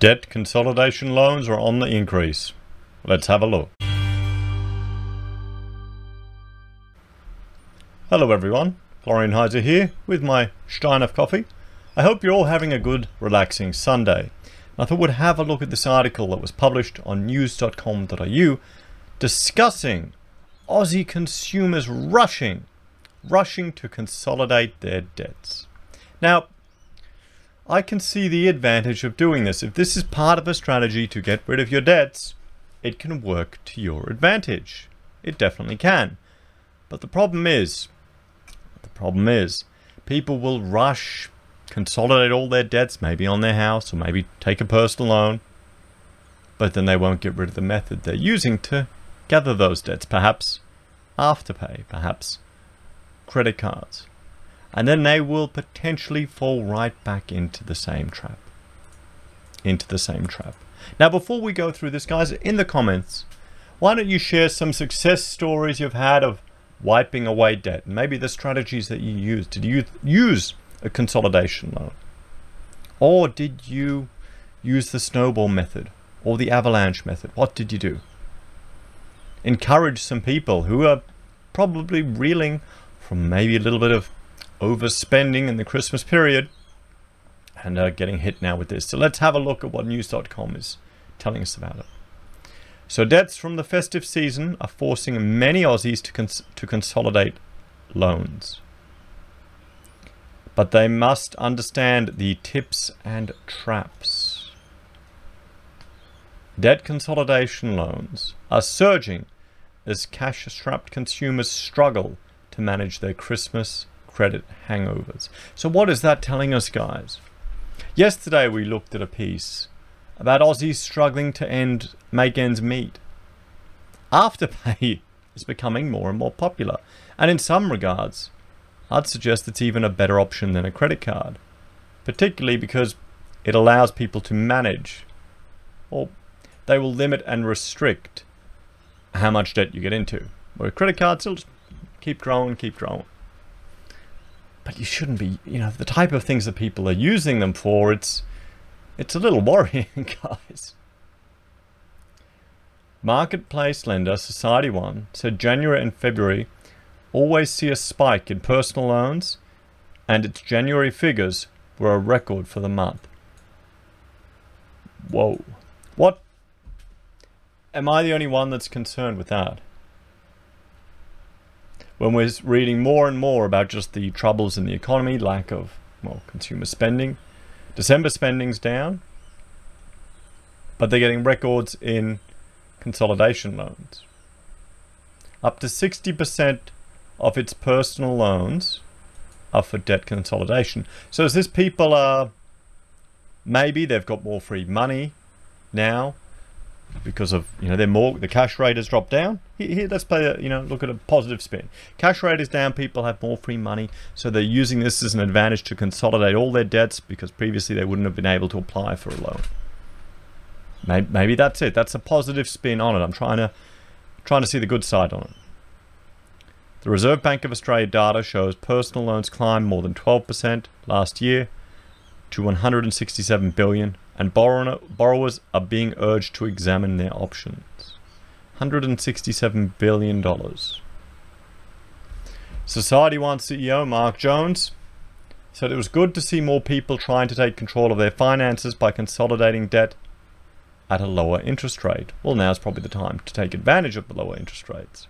Debt consolidation loans are on the increase. Let's have a look. Hello everyone, Florian Heise here with my Stein of coffee. I hope you're all having a good, relaxing Sunday. I thought we'd have a look at this article that was published on news.com.au discussing Aussie consumers rushing, rushing to consolidate their debts. Now, I can see the advantage of doing this. If this is part of a strategy to get rid of your debts, it can work to your advantage. It definitely can. But the problem is, the problem is, people will rush, consolidate all their debts, maybe on their house or maybe take a personal loan, but then they won't get rid of the method they're using to gather those debts, perhaps afterpay, perhaps credit cards. And then they will potentially fall right back into the same trap. Into the same trap. Now, before we go through this, guys, in the comments, why don't you share some success stories you've had of wiping away debt? Maybe the strategies that you used. Did you use a consolidation loan? Or did you use the snowball method or the avalanche method? What did you do? encourage some people who are probably reeling from maybe a little bit of overspending in the Christmas period and are getting hit now with this. So let's have a look at what news.com is telling us about it. So debts from the festive season are forcing many Aussies to, cons- to consolidate loans. But they must understand the tips and traps. Debt consolidation loans are surging as cash strapped consumers struggle to manage their Christmas credit hangovers. So, what is that telling us, guys? Yesterday, we looked at a piece about Aussies struggling to end make ends meet. Afterpay is becoming more and more popular, and in some regards, I'd suggest it's even a better option than a credit card, particularly because it allows people to manage or they will limit and restrict how much debt you get into. Where credit cards will just keep growing, keep growing. But you shouldn't be, you know, the type of things that people are using them for, it's it's a little worrying, guys. Marketplace lender SocietyOne said January and February always see a spike in personal loans, and its January figures were a record for the month. Whoa. What am I the only one that's concerned with that? When we're reading more and more about just the troubles in the economy, lack of, well, consumer spending, December spending's down, but they're getting records in consolidation loans. Up to 60% of its personal loans are for debt consolidation. So is this people are maybe they've got more free money now because of you know their more the cash rate has dropped down. Here, let's play a, you know look at a positive spin. Cash rate is down. People have more free money, so they're using this as an advantage to consolidate all their debts because previously they wouldn't have been able to apply for a loan. Maybe, maybe that's it. That's a positive spin on it. I'm trying to trying to see the good side on it. The Reserve Bank of Australia data shows personal loans climbed more than 12% last year to 167 billion and borrowers are being urged to examine their options. $167 billion. SocietyOne CEO Mark Jones said it was good to see more people trying to take control of their finances by consolidating debt at a lower interest rate. Well, now's probably the time to take advantage of the lower interest rates.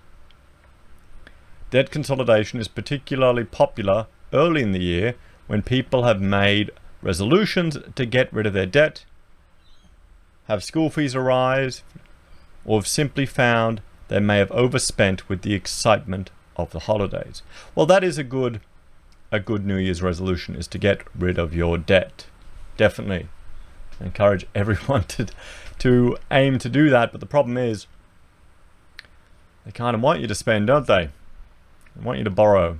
Debt consolidation is particularly popular early in the year when people have made resolutions to get rid of their debt, have school fees arise, or have simply found they may have overspent with the excitement of the holidays. Well, that is a good a good New Year's resolution is to get rid of your debt. Definitely. I encourage everyone to to aim to do that, but the problem is they kind of want you to spend, don't they? They want you to borrow.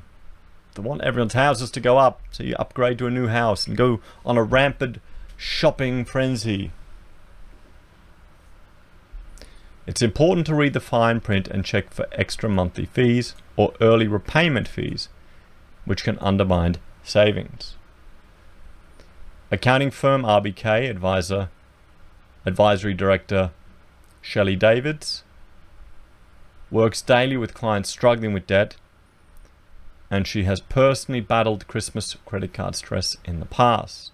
They want everyone's houses to go up, so you upgrade to a new house and go on a rampant shopping frenzy. It's important to read the fine print and check for extra monthly fees or early repayment fees, which can undermine savings. Accounting firm RBK advisor advisory director Shelley Davids works daily with clients struggling with debt, and she has personally battled Christmas credit card stress in the past.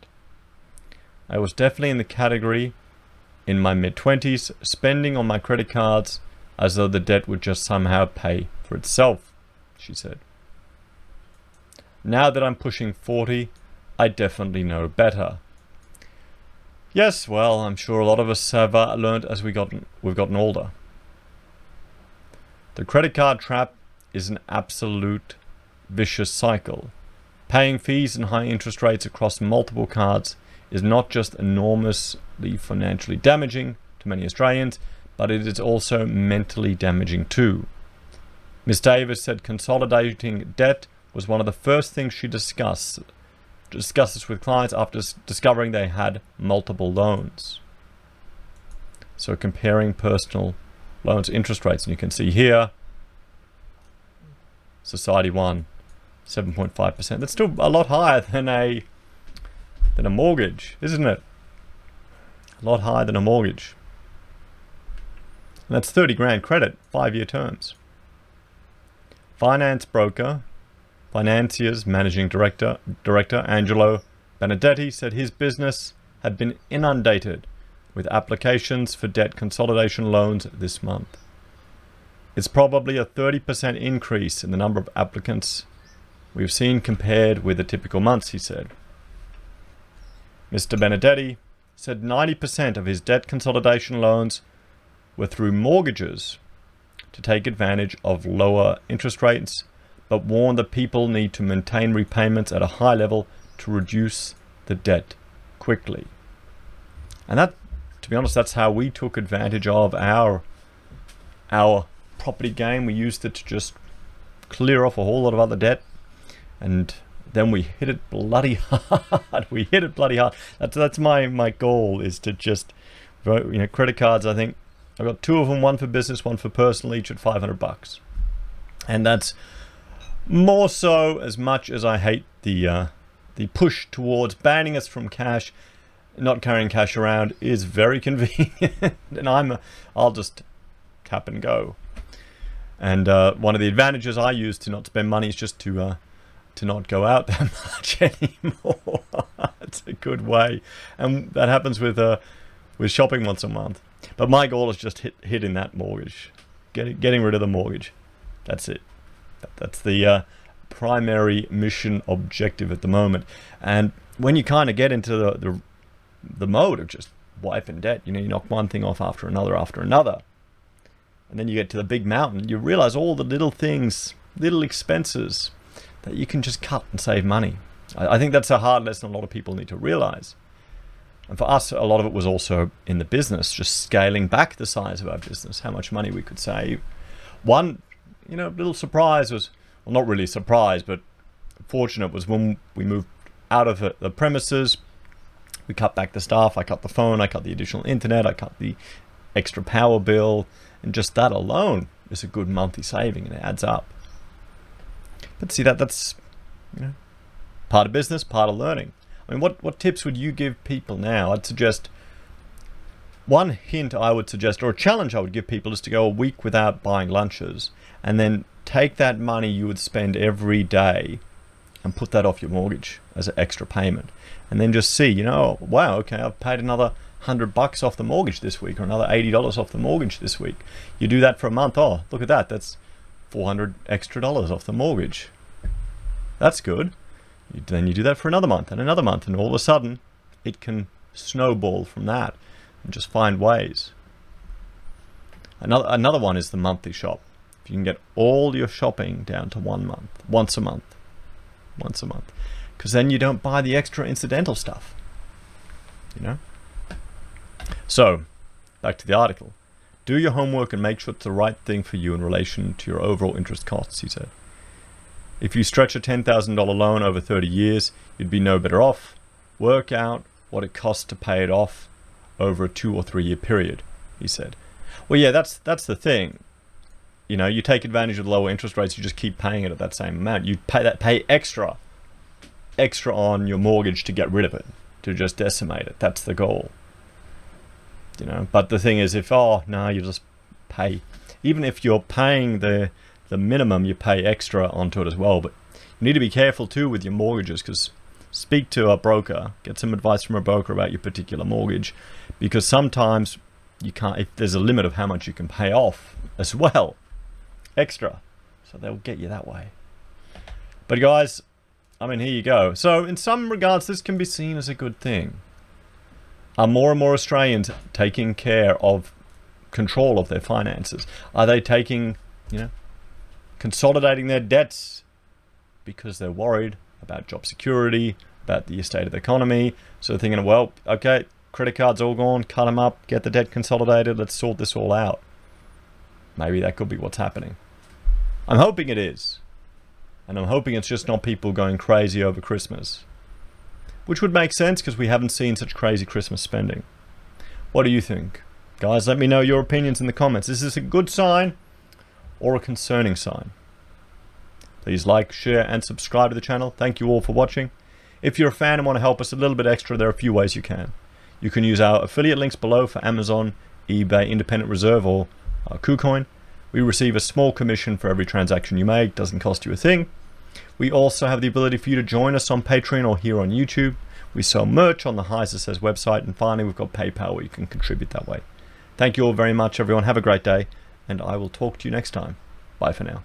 I was definitely in the category in my mid 20s, spending on my credit cards as though the debt would just somehow pay for itself, she said. Now that I'm pushing 40, I definitely know better. Yes, well, I'm sure a lot of us have uh, learned as we gotten, we've gotten older. The credit card trap is an absolute vicious cycle. Paying fees and high interest rates across multiple cards is not just enormously financially damaging to many Australians, but it is also mentally damaging too. Ms. Davis said consolidating debt was one of the first things she discussed discusses with clients after discovering they had multiple loans. So comparing personal loans interest rates, and you can see here, SocietyOne, 7.5%. That's still a lot higher than a than a mortgage, isn't it? A lot higher than a mortgage. And that's 30 grand credit, five year terms. Finance broker, Financiers Managing Director, Director Angelo Benedetti said his business had been inundated with applications for debt consolidation loans this month. It's probably a 30% increase in the number of applicants we've seen compared with the typical months, he said. Mr. Benedetti said 90% of his debt consolidation loans were through mortgages to take advantage of lower interest rates, but warned that people need to maintain repayments at a high level to reduce the debt quickly. And that, to be honest, that's how we took advantage of our our property game. We used it to just clear off a whole lot of other debt and then we hit it bloody hard. we hit it bloody hard. That's that's my my goal is to just you know credit cards. I think I've got two of them, one for business, one for personal, each at 500 bucks, and that's more so as much as I hate the uh, the push towards banning us from cash. Not carrying cash around is very convenient, and I'm a, I'll just tap and go. And uh, one of the advantages I use to not spend money is just to uh, to not go out that much anymore. it's a good way, and that happens with uh, with shopping once a month. But my goal is just hit, hitting that mortgage, getting getting rid of the mortgage. That's it. That's the uh, primary mission objective at the moment. And when you kind of get into the, the the mode of just wiping debt, you know, you knock one thing off after another after another. And then you get to the big mountain, you realize all the little things, little expenses, that you can just cut and save money. I, I think that's a hard lesson a lot of people need to realize. And for us, a lot of it was also in the business, just scaling back the size of our business, how much money we could save. One, you know, little surprise was, well, not really surprise, but fortunate was when we moved out of the premises, we cut back the staff, I cut the phone, I cut the additional internet, I cut the extra power bill, and just that alone is a good monthly saving and it adds up. But see that that's you know, part of business, part of learning. I mean, what what tips would you give people now? I'd suggest one hint I would suggest, or a challenge I would give people, is to go a week without buying lunches, and then take that money you would spend every day and put that off your mortgage as an extra payment, and then just see, you know, wow, okay, I've paid another hundred bucks off the mortgage this week, or another eighty dollars off the mortgage this week. You do that for a month. Oh, look at that. That's 400 extra dollars off the mortgage. That's good. Then you do that for another month and another month, and all of a sudden, it can snowball from that and just find ways. Another, another one is the monthly shop. If you can get all your shopping down to one month, once a month, once a month, because then you don't buy the extra incidental stuff. You know? So, back to the article. Do your homework and make sure it's the right thing for you in relation to your overall interest costs, he said. If you stretch a $10,000 loan over 30 years, you'd be no better off. Work out what it costs to pay it off over a two or three year period, he said. Well, yeah, that's that's the thing. You know, you take advantage of lower interest rates, you just keep paying it at that same amount. You pay that pay extra, extra on your mortgage to get rid of it, to just decimate it. That's the goal. You know. But the thing is, if oh no, you just pay, even if you're paying the the minimum, you pay extra onto it as well. But you need to be careful too with your mortgages because speak to a broker, get some advice from a broker about your particular mortgage, because sometimes you can't. If there's a limit of how much you can pay off as well, extra, so they'll get you that way. But guys, I mean, here you go. So in some regards, this can be seen as a good thing. Are more and more Australians taking care of control of their finances? Are they taking, you know, consolidating their debts because they're worried about job security, about the state of the economy? So they're thinking, well, okay, credit cards all gone, cut them up, get the debt consolidated, let's sort this all out. Maybe that could be what's happening. I'm hoping it is. And I'm hoping it's just not people going crazy over Christmas. Which would make sense because we haven't seen such crazy Christmas spending. What do you think? Guys, let me know your opinions in the comments. Is this a good sign or a concerning sign? Please like, share, and subscribe to the channel. Thank you all for watching. If you're a fan and want to help us a little bit extra, there are a few ways you can. You can use our affiliate links below for Amazon, eBay, Independent Reserve, or uh, KuCoin. We receive a small commission for every transaction you make, doesn't cost you a thing. We also have the ability for you to join us on Patreon or here on YouTube. We sell merch on the Heise Says website, and finally, we've got PayPal where you can contribute that way. Thank you all very much, everyone. Have a great day, and I will talk to you next time. Bye for now.